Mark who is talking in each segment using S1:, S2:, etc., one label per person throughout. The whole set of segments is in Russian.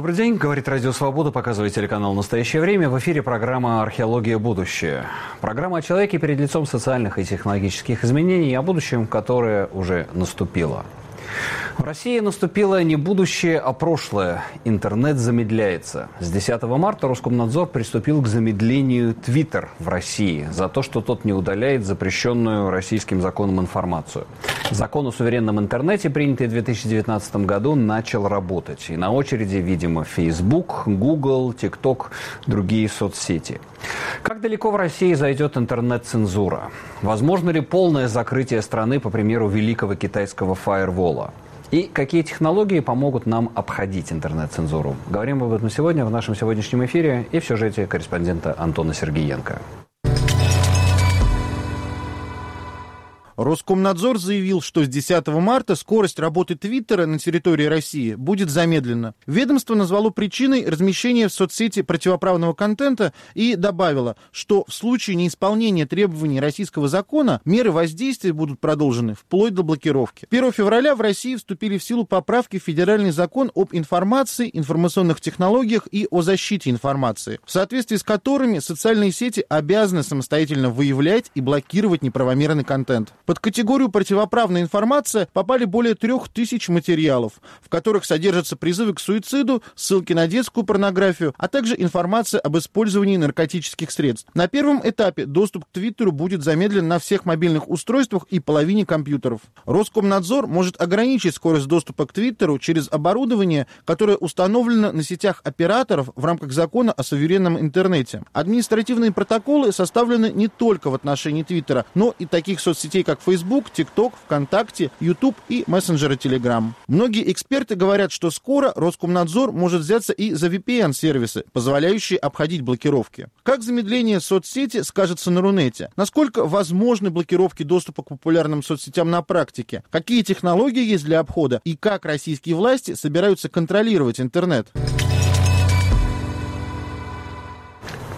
S1: Добрый день, говорит Радио Свобода, показывает телеканал «Настоящее время». В эфире программа «Археология. Будущее». Программа о человеке перед лицом социальных и технологических изменений, о будущем, которое уже наступило. В России наступило не будущее, а прошлое. Интернет замедляется. С 10 марта Роскомнадзор приступил к замедлению Твиттер в России за то, что тот не удаляет запрещенную российским законом информацию. Закон о суверенном интернете, принятый в 2019 году, начал работать. И на очереди, видимо, Facebook, Google, TikTok, другие соцсети. Как далеко в России зайдет интернет-цензура? Возможно ли полное закрытие страны, по примеру великого китайского фаервола? И какие технологии помогут нам обходить интернет-цензуру? Говорим об этом сегодня в нашем сегодняшнем эфире и в сюжете корреспондента Антона Сергеенко.
S2: Роскомнадзор заявил, что с 10 марта скорость работы Твиттера на территории России будет замедлена. Ведомство назвало причиной размещения в соцсети противоправного контента и добавило, что в случае неисполнения требований российского закона меры воздействия будут продолжены вплоть до блокировки. 1 февраля в России вступили в силу поправки в Федеральный закон об информации, информационных технологиях и о защите информации, в соответствии с которыми социальные сети обязаны самостоятельно выявлять и блокировать неправомерный контент. Под категорию противоправная информация попали более трех тысяч материалов, в которых содержатся призывы к суициду, ссылки на детскую порнографию, а также информация об использовании наркотических средств. На первом этапе доступ к Твиттеру будет замедлен на всех мобильных устройствах и половине компьютеров. Роскомнадзор может ограничить скорость доступа к Твиттеру через оборудование, которое установлено на сетях операторов в рамках закона о суверенном интернете. Административные протоколы составлены не только в отношении Твиттера, но и таких соцсетей, как Facebook, TikTok, ВКонтакте, YouTube и мессенджеры Telegram. Многие эксперты говорят, что скоро Роскомнадзор может взяться и за VPN-сервисы, позволяющие обходить блокировки. Как замедление соцсети скажется на Рунете? Насколько возможны блокировки доступа к популярным соцсетям на практике? Какие технологии есть для обхода? И как российские власти собираются контролировать интернет?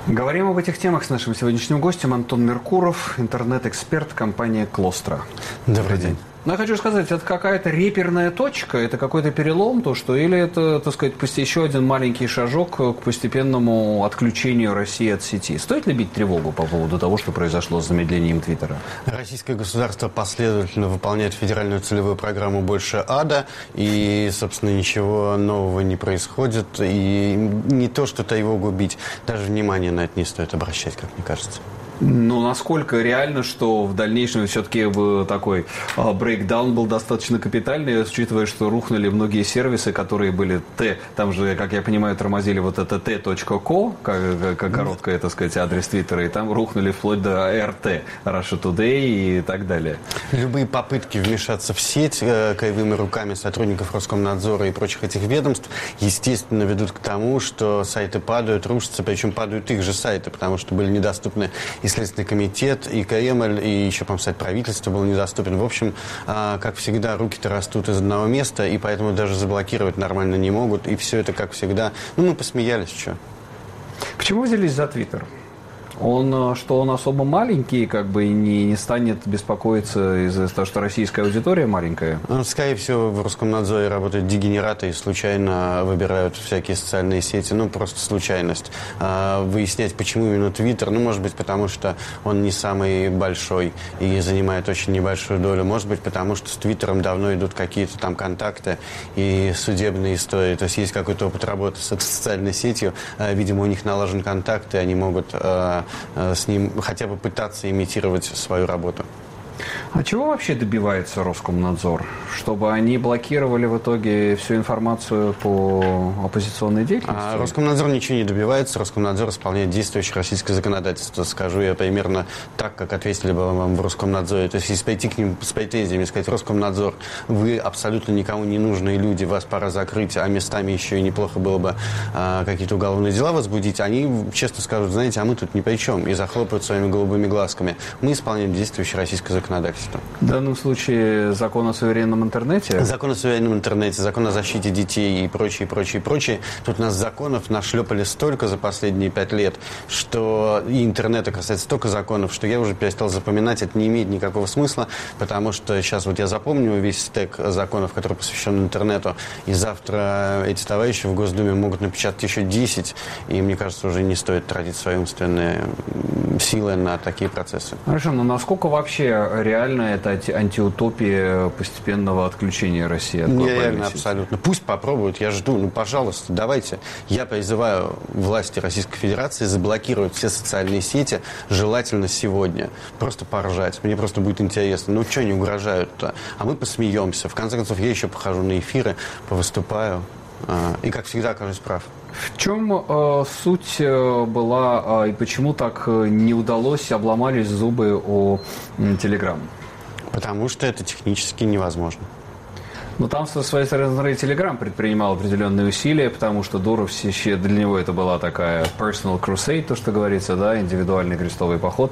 S1: Говорим об этих темах с нашим сегодняшним гостем Антон Меркуров, интернет-эксперт компании «Клостра».
S3: Добрый день.
S1: Но ну, я хочу сказать, это какая-то реперная точка, это какой-то перелом, то что, или это, так сказать, еще один маленький шажок к постепенному отключению России от сети. Стоит ли бить тревогу по поводу того, что произошло с замедлением Твиттера?
S3: Российское государство последовательно выполняет федеральную целевую программу «Больше ада», и, собственно, ничего нового не происходит, и не то, что тревогу бить, даже внимание на это не стоит обращать, как мне кажется.
S1: Ну, насколько реально, что в дальнейшем все-таки такой брейкдаун был достаточно капитальный, учитывая, что рухнули многие сервисы, которые были Т, там же, как я понимаю, тормозили вот это t.co, как, как короткое, так сказать, адрес Твиттера, и там рухнули вплоть до RT, Russia Today и так далее.
S3: Любые попытки вмешаться в сеть э, кривыми руками сотрудников Роскомнадзора и прочих этих ведомств, естественно, ведут к тому, что сайты падают, рушатся, причем падают их же сайты, потому что были недоступны и Следственный комитет, и Кремль, и еще, по-моему, сайт правительства был недоступен. В общем, а, как всегда, руки-то растут из одного места, и поэтому даже заблокировать нормально не могут. И все это, как всегда, ну, мы посмеялись, что.
S1: Почему взялись за Твиттер? Он, э, что он особо маленький, как бы не, не станет беспокоиться из-за того, что российская аудитория маленькая?
S3: Ну, скорее всего, в Роскомнадзоре работают дегенераты и случайно выбирают всякие социальные сети. Ну, просто случайность. А, выяснять, почему именно Твиттер, ну, может быть, потому что он не самый большой и занимает очень небольшую долю. Может быть, потому что с Твиттером давно идут какие-то там контакты и судебные истории. То есть есть какой-то опыт работы с социальной сетью. А, видимо, у них налажен контакт, и они могут а, с ним хотя бы пытаться имитировать свою работу.
S1: А чего вообще добивается Роскомнадзор? Чтобы они блокировали в итоге всю информацию по оппозиционной деятельности?
S3: А Роскомнадзор ничего не добивается. Роскомнадзор исполняет действующее российское законодательство. Скажу я примерно так, как ответили бы вам в Роскомнадзоре. То есть, если пойти к ним с претензиями, сказать, Роскомнадзор, вы абсолютно никому не нужные люди, вас пора закрыть, а местами еще и неплохо было бы а, какие-то уголовные дела возбудить, они честно скажут, знаете, а мы тут ни при чем, и захлопают своими голубыми глазками. Мы исполняем действующее российское законодательства.
S1: В данном случае закон о суверенном интернете?
S3: Закон о суверенном интернете, закон о защите детей и прочее, прочее, прочее. Тут нас законов нашлепали столько за последние пять лет, что и интернета касается столько законов, что я уже перестал запоминать, это не имеет никакого смысла, потому что сейчас вот я запомню весь стек законов, который посвящен интернету, и завтра эти товарищи в Госдуме могут напечатать еще 10, и мне кажется, уже не стоит тратить свои умственные силы на такие процессы.
S1: Хорошо, но насколько вообще реально это антиутопия постепенного отключения России от
S3: Нереально, абсолютно. Пусть попробуют, я жду. Ну, пожалуйста, давайте. Я призываю власти Российской Федерации заблокировать все социальные сети, желательно сегодня. Просто поржать. Мне просто будет интересно. Ну, что они угрожают-то? А мы посмеемся. В конце концов, я еще похожу на эфиры, повыступаю. А, и, как всегда, окажусь прав.
S1: В чем э, суть э, была э, и почему так э, не удалось, обломались зубы у Телеграм?
S3: Потому что это технически невозможно.
S1: Но там со своей стороны Телеграм предпринимал определенные усилия, потому что Дуров еще для него это была такая personal crusade, то, что говорится, да, индивидуальный крестовый поход.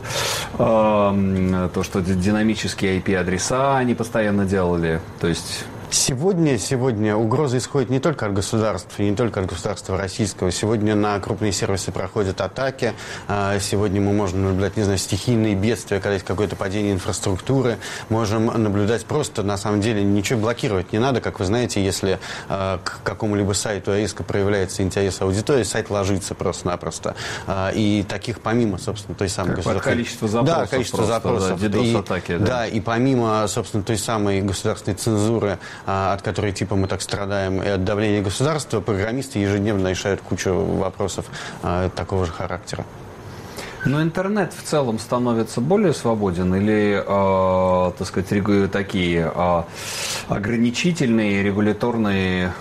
S1: Э, то, что динамические IP-адреса они постоянно делали. То есть
S3: Сегодня, сегодня угроза исходит не только от государства, и не только от государства российского. Сегодня на крупные сервисы проходят атаки. А, сегодня мы можем наблюдать, не знаю, стихийные бедствия, когда есть какое-то падение инфраструктуры. Можем наблюдать просто, на самом деле, ничего блокировать не надо. Как вы знаете, если а, к какому-либо сайту резко проявляется интерес аудитории, сайт ложится просто-напросто. А, и таких помимо, собственно, той самой
S1: государственной... количество запросов.
S3: Да, количество запросов. Да,
S1: и, да.
S3: да, и помимо, собственно, той самой государственной цензуры, от которой типа мы так страдаем, и от давления государства, программисты ежедневно решают кучу вопросов а, такого же характера.
S1: Но интернет в целом становится более свободен или, э, так сказать, такие э, ограничительные регуляторные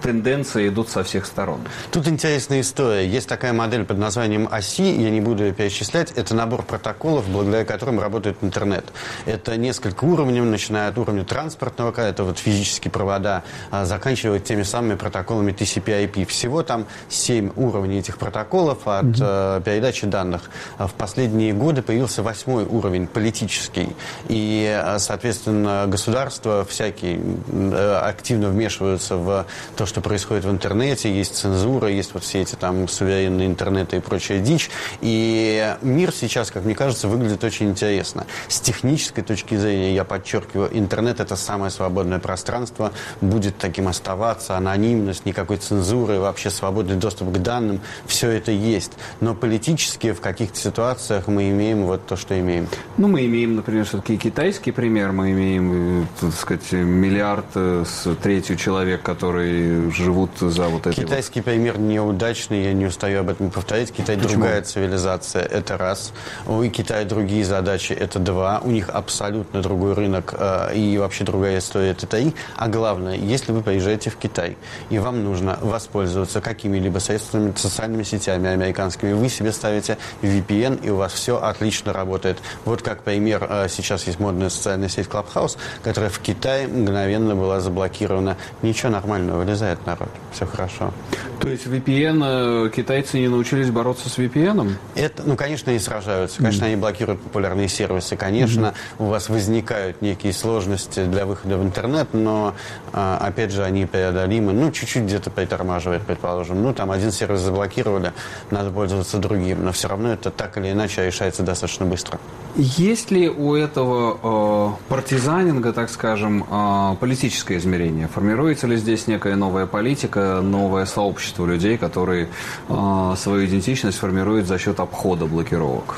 S1: тенденции идут со всех сторон.
S3: Тут интересная история. Есть такая модель под названием ОСИ, я не буду ее перечислять. Это набор протоколов, благодаря которым работает интернет. Это несколько уровней, начиная от уровня транспортного, это вот физические провода, а заканчивая теми самыми протоколами TCP-IP. Всего там семь уровней этих протоколов от mm-hmm. передачи данных. А в последние годы появился восьмой уровень, политический. И, э, соответственно, государства всякие э, активно вмешиваются в то, что происходит в интернете, есть цензура, есть вот все эти там суверенные интернеты и прочая дичь. И мир сейчас, как мне кажется, выглядит очень интересно. С технической точки зрения, я подчеркиваю, интернет это самое свободное пространство, будет таким оставаться, анонимность, никакой цензуры, вообще свободный доступ к данным, все это есть. Но политически в каких-то ситуациях мы имеем вот то, что имеем.
S1: Ну, мы имеем, например, все-таки китайский пример, мы имеем, э, так сказать, миллиард э, с третью человек, который живут за вот это.
S3: Китайский вот. пример неудачный, я не устаю об этом повторять. Китай Почему? другая цивилизация, это раз. У Китая другие задачи, это два. У них абсолютно другой рынок э, и вообще другая история, это три. А главное, если вы приезжаете в Китай, и вам нужно воспользоваться какими-либо средствами, социальными сетями американскими, вы себе ставите VPN, и у вас все отлично работает. Вот как пример, э, сейчас есть модная социальная сеть Clubhouse, которая в Китае мгновенно была заблокирована. Ничего нормального вылезает знает народ. Все хорошо.
S1: То есть VPN, э, китайцы не научились бороться с VPN?
S3: Это, ну, конечно, они сражаются. Конечно, mm они блокируют популярные сервисы. Конечно, mm-hmm. у вас возникают некие сложности для выхода в интернет, но, а, опять же, они преодолимы. Ну, чуть-чуть где-то притормаживает, предположим. Ну, там один сервис заблокировали, надо пользоваться другим. Но все равно это так или иначе решается достаточно быстро.
S1: Есть ли у этого э, партизанинга, так скажем, э, политическое измерение? Формируется ли здесь некая новая политика, новое сообщество людей, которые э, свою идентичность формируют за счет обхода блокировок?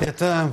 S3: Это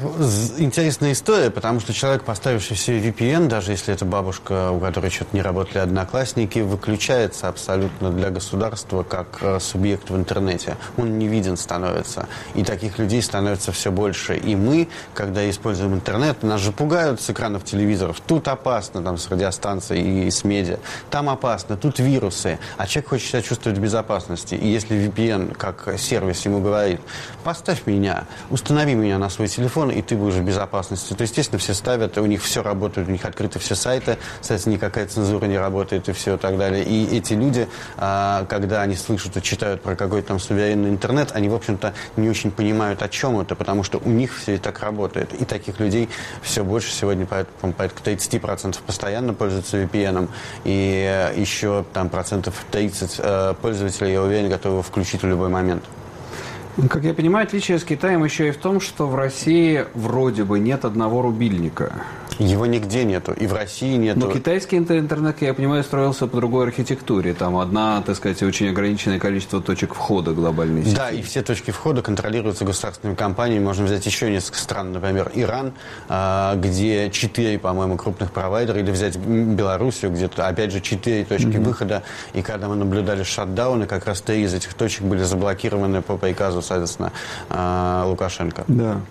S3: интересная история, потому что человек, поставивший себе VPN, даже если это бабушка, у которой что-то не работали одноклассники, выключается абсолютно для государства как э, субъект в интернете. Он не виден становится. И таких людей становится все больше. И мы, когда используем интернет, нас же пугают с экранов телевизоров. Тут опасно, там, с радиостанцией и с медиа. Там опасно, тут вирусы. А человек хочет себя чувствовать в безопасности. И если VPN, как сервис, ему говорит, поставь меня, установи меня на свой телефон, и ты будешь в безопасности. То, естественно, все ставят, у них все работает, у них открыты все сайты, соответственно, никакая цензура не работает и все и так далее. И эти люди, а, когда они слышат и читают про какой-то там суверенный интернет, они, в общем-то, не очень понимают, о чем это, потому что у них все и так работает. И таких людей все больше сегодня, порядка 30% постоянно пользуются VPN, и э, еще там процентов 30 э, пользователей, я уверен, готовы включить в любой момент.
S1: Как я понимаю, отличие с Китаем еще и в том, что в России вроде бы нет одного рубильника.
S3: Его нигде нету, и в России нету.
S1: Но китайский интернет, я понимаю, строился по другой архитектуре. Там одна, так сказать, очень ограниченное количество точек входа глобальной сети.
S3: Да, и все точки входа контролируются государственными компаниями. Можно взять еще несколько стран, например, Иран, а, где четыре, по-моему, крупных провайдера, или взять Белоруссию, где, опять же, четыре точки mm-hmm. выхода. И когда мы наблюдали шатдауны, как раз три из этих точек были заблокированы по приказу, соответственно, а, Лукашенко.
S1: Да.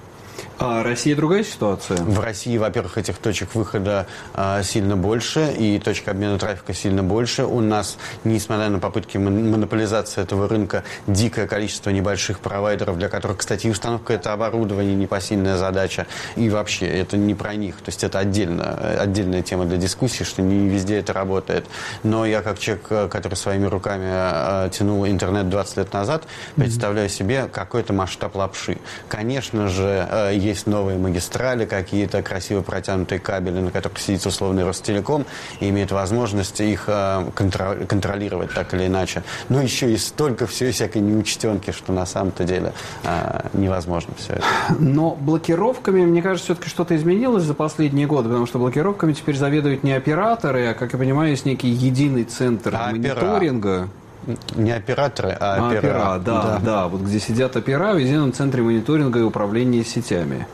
S1: А Россия другая ситуация?
S3: В России, во-первых, этих точек выхода а, сильно больше, и точек обмена трафика сильно больше. У нас, несмотря на попытки монополизации этого рынка, дикое количество небольших провайдеров, для которых, кстати, и установка этого оборудования непосильная задача. И вообще, это не про них. То есть это отдельно, отдельная тема для дискуссии, что не везде это работает. Но я, как человек, который своими руками а, тянул интернет 20 лет назад, представляю себе какой-то масштаб лапши. Конечно же, а, есть новые магистрали, какие-то красиво протянутые кабели, на которых сидит условный Ростелеком и имеет возможность их э, контролировать так или иначе. Но еще и столько всей всякой неучтенки, что на самом-то деле э, невозможно все это.
S1: Но блокировками, мне кажется, все-таки что-то изменилось за последние годы, потому что блокировками теперь заведуют не операторы, а, как я понимаю, есть некий единый центр а мониторинга.
S3: Не операторы, а,
S1: а опера. опера да, да, да. Вот где сидят опера в едином центре мониторинга и управления сетями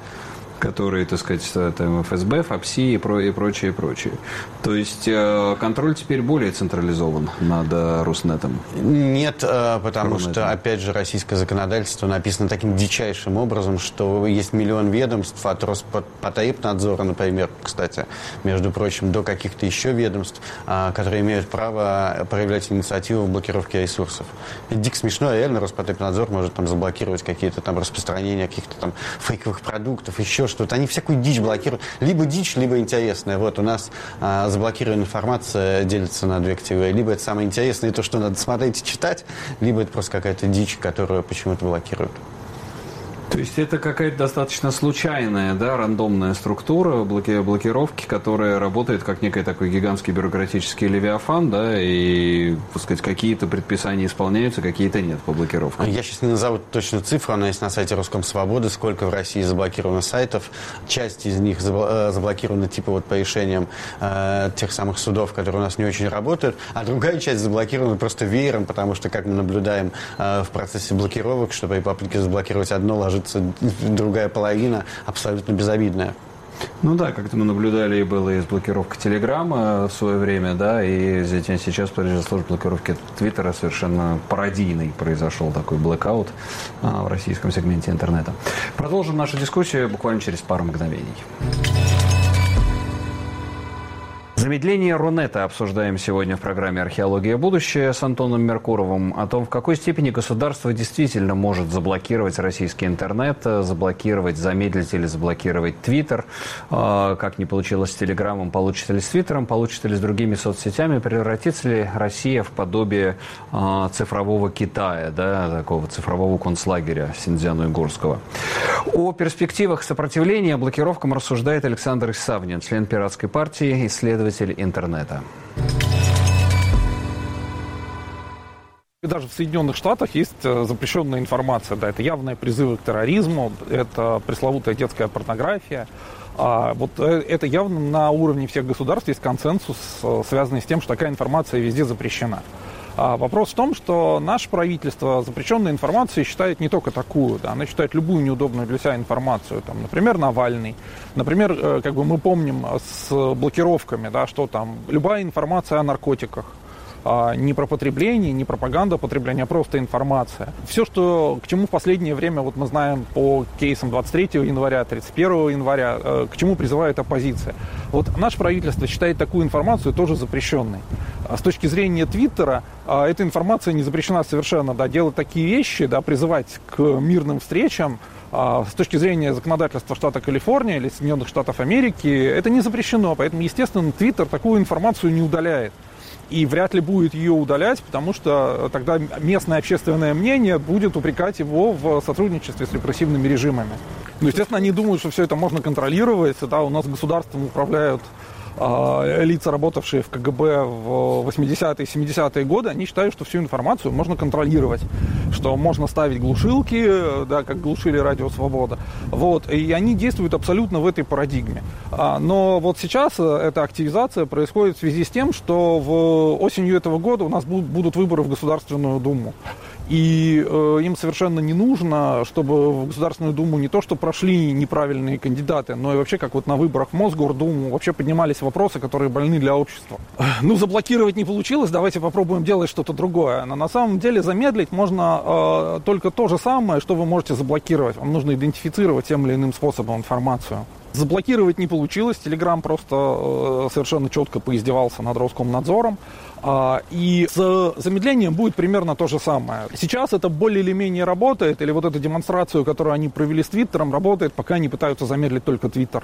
S1: которые, так сказать, там ФСБ, ФАПСИ и, про, и прочее, прочее. То есть э, контроль теперь более централизован над э, Руснетом?
S3: Нет, э, потому Рунетом. что, опять же, российское законодательство написано таким дичайшим образом, что есть миллион ведомств, от Роспотребнадзора, например, кстати, между прочим, до каких-то еще ведомств, которые имеют право проявлять инициативу в блокировке ресурсов. Это дико смешно, а реально Роспотребнадзор может там заблокировать какие-то там распространения каких-то там фейковых продуктов, еще что-то. Они всякую дичь блокируют. Либо дичь, либо интересная. Вот у нас а, заблокированная информация делится на две категории. Либо это самое интересное, то, что надо смотреть и читать, либо это просто какая-то дичь, которую почему-то блокируют.
S1: То есть это какая-то достаточно случайная, да, рандомная структура блоки блокировки, которая работает как некий такой гигантский бюрократический левиафан, да, и, так сказать, какие-то предписания исполняются, какие-то нет по блокировкам.
S3: Я сейчас не назову точно цифру, она есть на сайте Роском Свободы, сколько в России заблокировано сайтов. Часть из них э, заблокирована типа вот по решениям э, тех самых судов, которые у нас не очень работают, а другая часть заблокирована просто веером, потому что, как мы наблюдаем э, в процессе блокировок, что при попытке заблокировать одно ложится окажется другая половина абсолютно безобидная.
S1: Ну да, как-то мы наблюдали, и было и с блокировкой Телеграма в свое время, да, и сейчас произошла блокировки Твиттера совершенно пародийный произошел такой блэкаут а, в российском сегменте интернета. Продолжим нашу дискуссию буквально через пару мгновений. Замедление Рунета обсуждаем сегодня в программе «Археология. Будущее» с Антоном Меркуровым о том, в какой степени государство действительно может заблокировать российский интернет, заблокировать, замедлить или заблокировать Твиттер. А, как не получилось с Телеграмом, получится ли с Твиттером, получится ли с другими соцсетями, превратится ли Россия в подобие а, цифрового Китая, да, такого цифрового концлагеря Синдзяна-Уйгурского. О перспективах сопротивления блокировкам рассуждает Александр Исавнин, член пиратской партии, исследователь пользователь интернета.
S4: Даже в Соединенных Штатах есть э, запрещенная информация. Да, это явные призывы к терроризму, это пресловутая детская порнография. А вот э, это явно на уровне всех государств есть консенсус, э, связанный с тем, что такая информация везде запрещена. А вопрос в том, что наше правительство запрещенной информацией считает не только такую, да, оно считает любую неудобную для себя информацию, там, например, Навальный, например, э, как бы мы помним с блокировками, да, что там любая информация о наркотиках, не про потребление, не пропаганда потребления, а просто информация. Все, что, к чему в последнее время вот мы знаем по кейсам 23 января, 31 января, э, к чему призывает оппозиция. Вот наше правительство считает такую информацию тоже запрещенной. А с точки зрения Твиттера, а, эта информация не запрещена совершенно. Да, делать такие вещи, да, призывать к мирным встречам, а, с точки зрения законодательства штата Калифорния или Соединенных Штатов Америки это не запрещено, поэтому, естественно, Твиттер такую информацию не удаляет. И вряд ли будет ее удалять, потому что тогда местное общественное мнение будет упрекать его в сотрудничестве с репрессивными режимами. Ну, естественно, они думают, что все это можно контролировать. Да, у нас государством управляют лица, работавшие в КГБ в 80-е, 70-е годы, они считают, что всю информацию можно контролировать, что можно ставить глушилки, да, как глушили Радио Свобода. Вот, и они действуют абсолютно в этой парадигме. А, но вот сейчас э, эта активизация происходит в связи с тем, что в осенью этого года у нас будут выборы в Государственную Думу. И э, им совершенно не нужно, чтобы в Государственную Думу не то, что прошли неправильные кандидаты, но и вообще, как вот на выборах Мосгордуму, вообще поднимались вопросы, которые больны для общества. Ну, заблокировать не получилось, давайте попробуем делать что-то другое. Но на самом деле замедлить можно э, только то же самое, что вы можете заблокировать. Вам нужно идентифицировать тем или иным способом информацию. Заблокировать не получилось, Телеграм просто э, совершенно четко поиздевался над Роскомнадзором. А, и с замедлением будет примерно то же самое. Сейчас это более или менее работает, или вот эту демонстрацию, которую они провели с Твиттером, работает, пока они пытаются замедлить только Твиттер.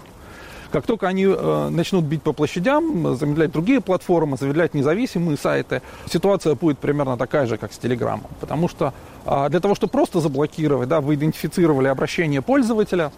S4: Как только они э, начнут бить по площадям, замедлять другие платформы, замедлять независимые сайты, ситуация будет примерно такая же, как с Телеграмом. Потому что э, для того, чтобы просто заблокировать, да, вы идентифицировали обращение пользователя,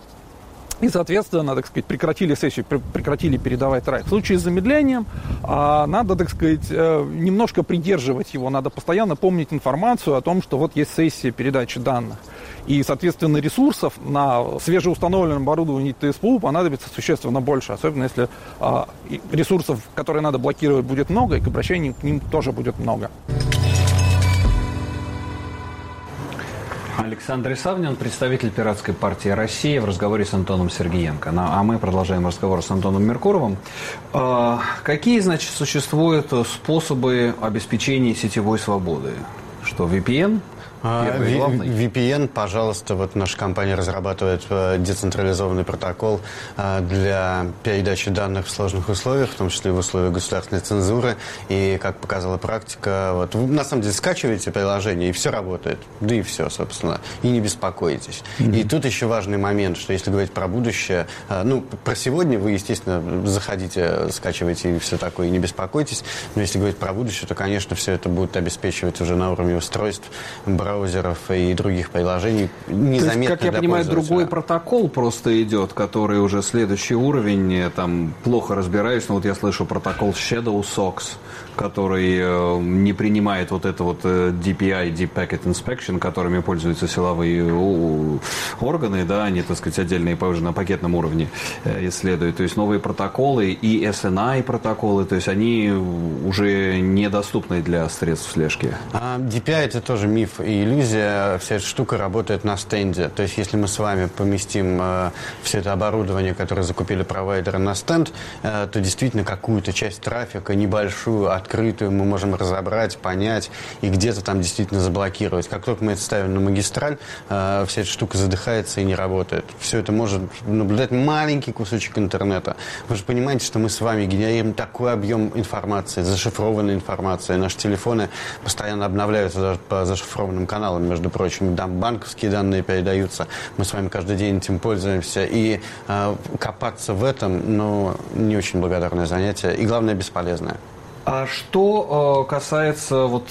S4: и, соответственно, так сказать, прекратили сессию, прекратили передавать трек. В случае с замедлением а, надо, так сказать, э, немножко придерживать его, надо постоянно помнить информацию о том, что вот есть сессия передачи данных. И, соответственно, ресурсов на свежеустановленном оборудовании ТСПУ понадобится существенно больше, особенно если а, ресурсов, которые надо блокировать, будет много, и к обращению к ним тоже будет много.
S1: Александр Исавнин, представитель пиратской партии России в разговоре с Антоном Сергеенко. Ну, а мы продолжаем разговор с Антоном Меркуровым. А, какие, значит, существуют способы обеспечения сетевой свободы? Что, VPN?
S3: А, VPN, пожалуйста, вот наша компания разрабатывает э, децентрализованный протокол э, для передачи данных в сложных условиях, в том числе в условиях государственной цензуры. И, как показала практика, вот, вы на самом деле скачиваете приложение, и все работает. Да и все, собственно. И не беспокойтесь. Mm-hmm. И тут еще важный момент, что если говорить про будущее, э, ну, про сегодня вы, естественно, заходите, скачивайте и все такое, и не беспокойтесь. Но если говорить про будущее, то, конечно, все это будет обеспечивать уже на уровне устройств, браузеров и других приложений незаметно
S1: есть, как я понимаю, другой протокол просто идет, который уже следующий уровень, там плохо разбираюсь, но вот я слышу протокол Shadow Socks, который э, не принимает вот это вот э, DPI, Deep Packet Inspection, которыми пользуются силовые органы, да, они, так сказать, отдельные уже на пакетном уровне э, исследуют. То есть новые протоколы и SNI протоколы, то есть они уже недоступны для средств слежки.
S3: А DPI это тоже миф и иллюзия. Вся эта штука работает на стенде. То есть если мы с вами поместим все это оборудование, которое закупили провайдеры на стенд, то действительно какую-то часть трафика, небольшую, открытую мы можем разобрать, понять и где-то там действительно заблокировать. Как только мы это ставим на магистраль, э, вся эта штука задыхается и не работает. Все это может наблюдать маленький кусочек интернета. Вы же понимаете, что мы с вами генерируем такой объем информации, зашифрованной информации. Наши телефоны постоянно обновляются даже по зашифрованным каналам, между прочим. Там банковские данные передаются. Мы с вами каждый день этим пользуемся. И э, копаться в этом, ну, не очень благодарное занятие. И главное, бесполезное.
S1: А что э, касается вот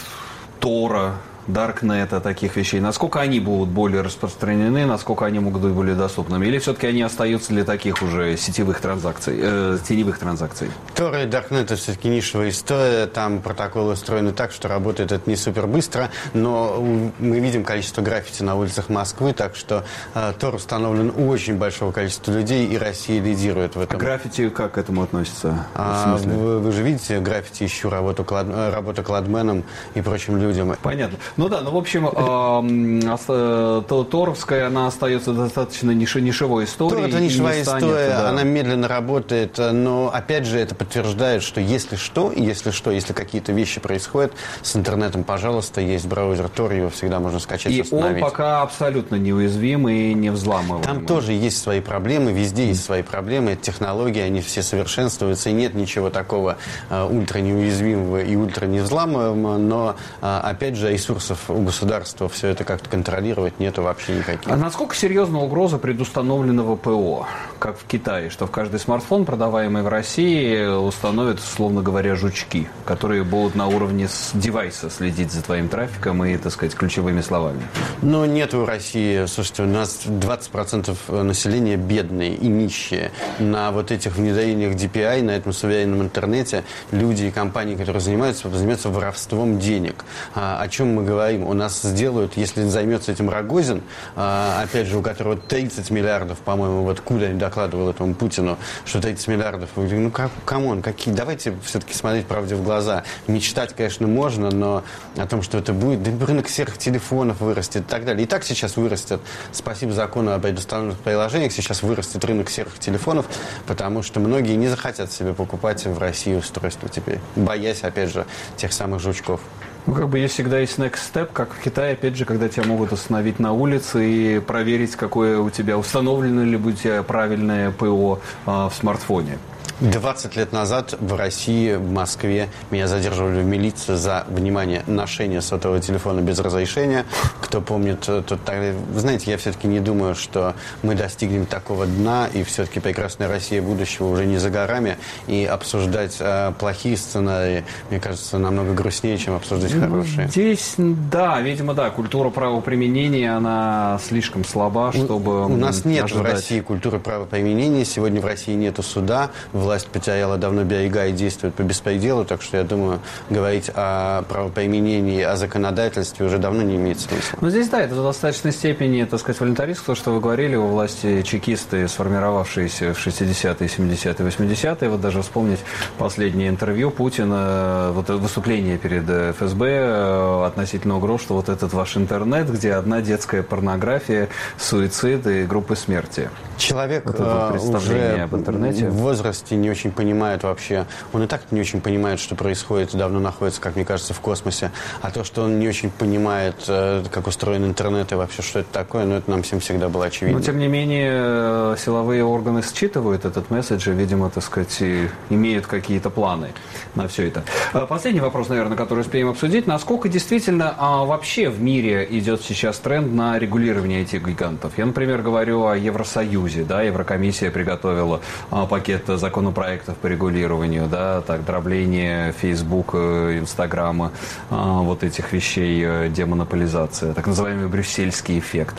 S1: Тора, Даркнета, таких вещей, насколько они будут более распространены, насколько они могут быть более доступными? Или все-таки они остаются для таких уже сетевых транзакций, э, теневых транзакций?
S3: Тор и Даркнет это все-таки нишевая история, там протоколы устроены так, что работает это не супер быстро, но мы видим количество граффити на улицах Москвы, так что э, Тор установлен у очень большого количества людей, и Россия лидирует в этом.
S1: А граффити как к этому относится?
S3: А, вы, вы же видите, граффити ищу работу, клад, э, работу кладменом и прочим людям.
S1: Понятно. Ну да, ну в общем, э, Торовская, она остается достаточно ниш, нишевой историей.
S3: Тор это нишевая история, она медленно работает, но опять же это подтверждает, что если что, если что, если какие-то вещи происходят с интернетом, пожалуйста, есть браузер Тор, его всегда можно скачать
S1: и он пока абсолютно неуязвим и не взламываемый.
S3: Там тоже есть свои проблемы, везде есть свои проблемы, это технологии, они все совершенствуются, и нет ничего такого uh, ультра неуязвимого и ультра невзламываемого, но uh, опять же ресурс ресурсов у государства все это как-то контролировать нету вообще никаких.
S1: А насколько серьезна угроза предустановленного ПО, как в Китае, что в каждый смартфон, продаваемый в России, установят, условно говоря, жучки, которые будут на уровне с девайса следить за твоим трафиком и, так сказать, ключевыми словами?
S3: Но нет в России, слушайте, у нас 20% населения бедные и нищие. На вот этих внедрениях DPI, на этом суверенном интернете, люди и компании, которые занимаются, занимаются воровством денег. А, о чем мы говорим? У нас сделают, если займется этим Рогозин, а, опять же, у которого 30 миллиардов, по-моему, вот куда не докладывал этому Путину, что 30 миллиардов. Ну, как, come on, какие? Давайте все-таки смотреть правде в глаза. Мечтать, конечно, можно, но о том, что это будет, да рынок серых телефонов вырастет и так далее. И так сейчас вырастет, спасибо закону о предустановленных приложениях, сейчас вырастет рынок серых телефонов, потому что многие не захотят себе покупать в России устройство теперь, боясь, опять же, тех самых жучков.
S1: Ну, как бы есть всегда есть next step, как в Китае, опять же, когда тебя могут остановить на улице и проверить, какое у тебя, установлено ли у тебя правильное ПО а, в смартфоне.
S3: 20 лет назад в России, в Москве меня задерживали в милиции за, внимание, ношение сотового телефона без разрешения. Кто помнит, э, тот тогда... Вы знаете, я все-таки не думаю, что мы достигнем такого дна, и все-таки прекрасная Россия будущего уже не за горами. И обсуждать э, плохие сценарии, мне кажется, намного грустнее, чем обсуждать ну, хорошие.
S1: Здесь, да, видимо, да, культура правоприменения, она слишком слаба, чтобы
S3: У, у нас нет ожидать. в России культуры правоприменения. Сегодня в России нету суда власть потеряла давно берега и действует по беспределу, так что я думаю, говорить о правоприменении, о законодательстве уже давно не имеет смысла.
S1: Ну, здесь, да, это в достаточной степени, так сказать, волонтаристство, то, что вы говорили, у власти чекисты, сформировавшиеся в 60-е, 70-е, 80-е, вот даже вспомнить последнее интервью Путина, вот выступление перед ФСБ э, относительно угроз, что вот этот ваш интернет, где одна детская порнография, суицид и группы смерти.
S3: Человек вот э, уже об интернете. в возрасте не очень понимает вообще, он и так не очень понимает, что происходит, давно находится, как мне кажется, в космосе. А то, что он не очень понимает, э, как устроен интернет и вообще, что это такое, ну, это нам всем всегда было очевидно.
S1: Но, тем не менее, э, силовые органы считывают этот месседж и, видимо, так сказать, имеют какие-то планы на все это. Э, последний вопрос, наверное, который успеем обсудить. Насколько действительно а, вообще в мире идет сейчас тренд на регулирование этих гигантов? Я, например, говорю о Евросоюзе. Да, Еврокомиссия приготовила а, пакет законов законопроектов по регулированию, да, так, дробление Facebook, Инстаграма, вот этих вещей, э, демонополизация, так называемый брюссельский эффект.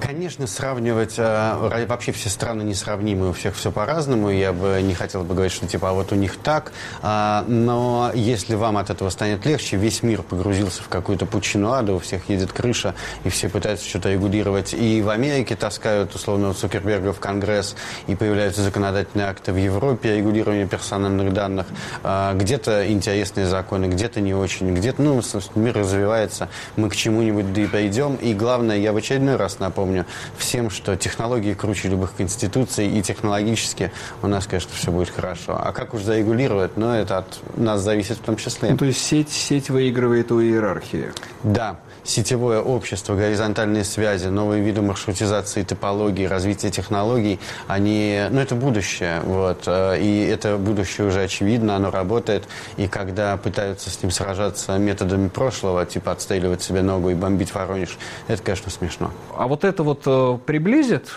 S3: Конечно, сравнивать э, вообще все страны несравнимы, у всех все по-разному. Я бы не хотел бы говорить, что типа а вот у них так. А, но если вам от этого станет легче, весь мир погрузился в какую-то пучину ада, у всех едет крыша, и все пытаются что-то регулировать. И в Америке таскают, условно, Цукерберга в Конгресс, и появляются законодательные акты в Европе, регулирование персональных данных. А, где-то интересные законы, где-то не очень, где-то, ну, мир развивается, мы к чему-нибудь да и пойдем. И главное, я в очередной раз напомню, напомню всем, что технологии круче любых конституций, и технологически у нас, конечно, все будет хорошо. А как уж зарегулировать, ну, это от нас зависит в том числе.
S1: Ну, то есть сеть, сеть выигрывает у иерархии?
S3: Да сетевое общество, горизонтальные связи, новые виды маршрутизации, топологии, развитие технологий, они, ну, это будущее, вот, э, и это будущее уже очевидно, оно работает, и когда пытаются с ним сражаться методами прошлого, типа отстреливать себе ногу и бомбить Воронеж, это, конечно, смешно.
S1: А вот это вот э, приблизит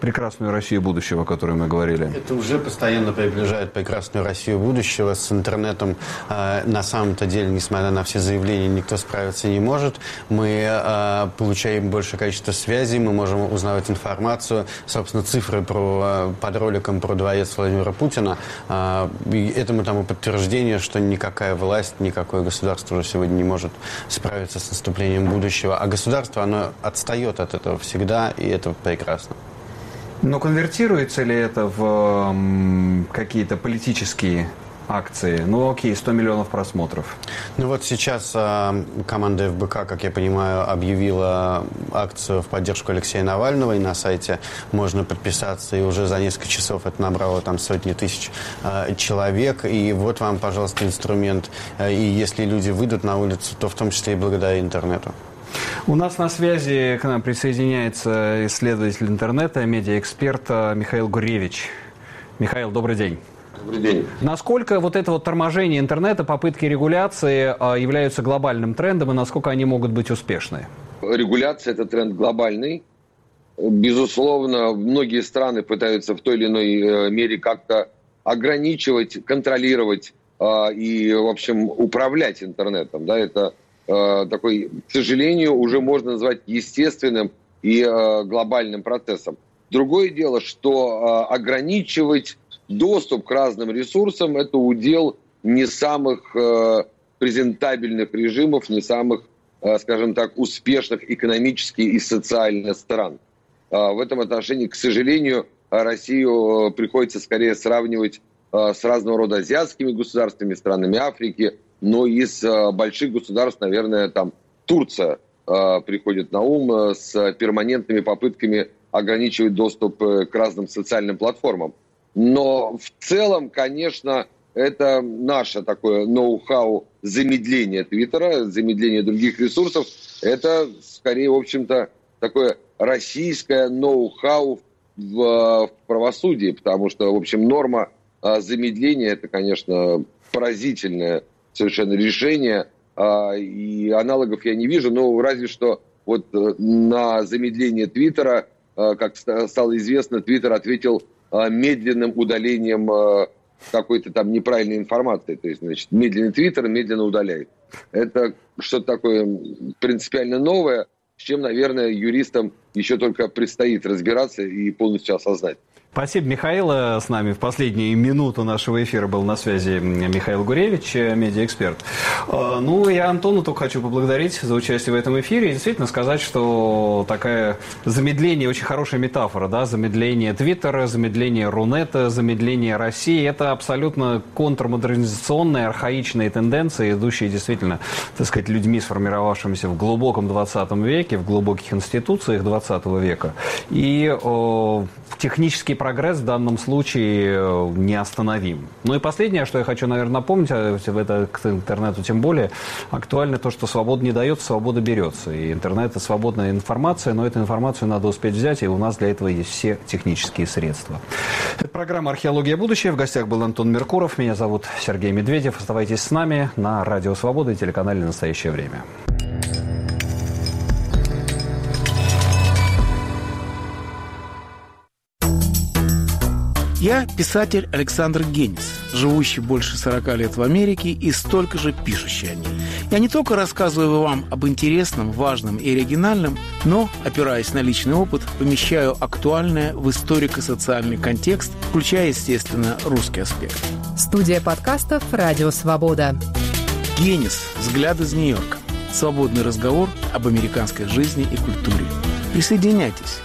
S1: прекрасную Россию будущего, о которой мы говорили?
S3: Это уже постоянно приближает прекрасную Россию будущего. С интернетом э, на самом-то деле, несмотря на все заявления, никто справиться не может. Мы э, получаем большее количество связей, мы можем узнавать информацию. Собственно, цифры про, под роликом про дворец Владимира Путина. Э, этому тому подтверждение, что никакая власть, никакое государство уже сегодня не может справиться с наступлением будущего. А государство, оно отстает от этого всегда, и это прекрасно.
S1: Но конвертируется ли это в какие-то политические акции. Ну, окей, 100 миллионов просмотров.
S3: Ну вот сейчас э, команда ФБК, как я понимаю, объявила акцию в поддержку Алексея Навального, и на сайте можно подписаться, и уже за несколько часов это набрало там сотни тысяч э, человек. И вот вам, пожалуйста, инструмент. И если люди выйдут на улицу, то в том числе и благодаря интернету.
S1: У нас на связи к нам присоединяется исследователь интернета, медиаэксперт Михаил Гуревич. Михаил, добрый день.
S5: Добрый день.
S1: Насколько вот это вот торможение интернета, попытки регуляции а, являются глобальным трендом и насколько они могут быть успешны?
S5: Регуляция – это тренд глобальный. Безусловно, многие страны пытаются в той или иной э, мере как-то ограничивать, контролировать э, и, в общем, управлять интернетом. Да, это такой, к сожалению, уже можно назвать естественным и глобальным процессом. Другое дело, что ограничивать доступ к разным ресурсам – это удел не самых презентабельных режимов, не самых, скажем так, успешных экономически и социально стран. В этом отношении, к сожалению, Россию э, приходится скорее сравнивать э, с разного рода азиатскими государствами, странами Африки, но из э, больших государств, наверное, там Турция приходит на ум с перманентными попытками ограничивать доступ к разным социальным платформам. Но в целом, конечно, это наше такое ноу-хау замедление Твиттера, замедление других ресурсов. Это скорее, в общем-то, такое российское ноу-хау в, в правосудии, потому что, в общем, норма замедления – это, конечно, поразительное совершенно решение, а, и аналогов я не вижу, но разве что вот э, на замедление Твиттера, а, как стало известно, Твиттер ответил а, медленным удалением какой-то там неправильной информации. То есть, значит, медленный Твиттер медленно удаляет. Это что-то такое принципиально новое – с чем, наверное, юристам еще только предстоит разбираться и полностью осознать.
S1: Спасибо, Михаил. С нами в последнюю минуту нашего эфира был на связи Михаил Гуревич, медиаэксперт. А, ну, я Антону только хочу поблагодарить за участие в этом эфире и действительно сказать, что такая замедление, очень хорошая метафора, да, замедление Твиттера, замедление Рунета, замедление России, это абсолютно контрмодернизационные, архаичные тенденции, идущие действительно, так сказать, людьми, сформировавшимися в глубоком 20 веке, в глубоких институциях 20 века. И о, технический прогресс в данном случае э, неостановим. Ну и последнее, что я хочу, наверное, напомнить, а это к интернету тем более, актуально то, что свобода не дается, свобода берется. И интернет – это свободная информация, но эту информацию надо успеть взять, и у нас для этого есть все технические средства. Это программа «Археология. Будущее». В гостях был Антон Меркуров. Меня зовут Сергей Медведев. Оставайтесь с нами на Радио Свобода и телеканале «Настоящее время».
S6: Я писатель Александр Генис, живущий больше 40 лет в Америке и столько же пишущий о ней. Я не только рассказываю вам об интересном, важном и оригинальном, но, опираясь на личный опыт, помещаю актуальное в историко-социальный контекст, включая, естественно, русский аспект.
S7: Студия подкастов «Радио Свобода».
S6: Генис. Взгляд из Нью-Йорка. Свободный разговор об американской жизни и культуре. Присоединяйтесь.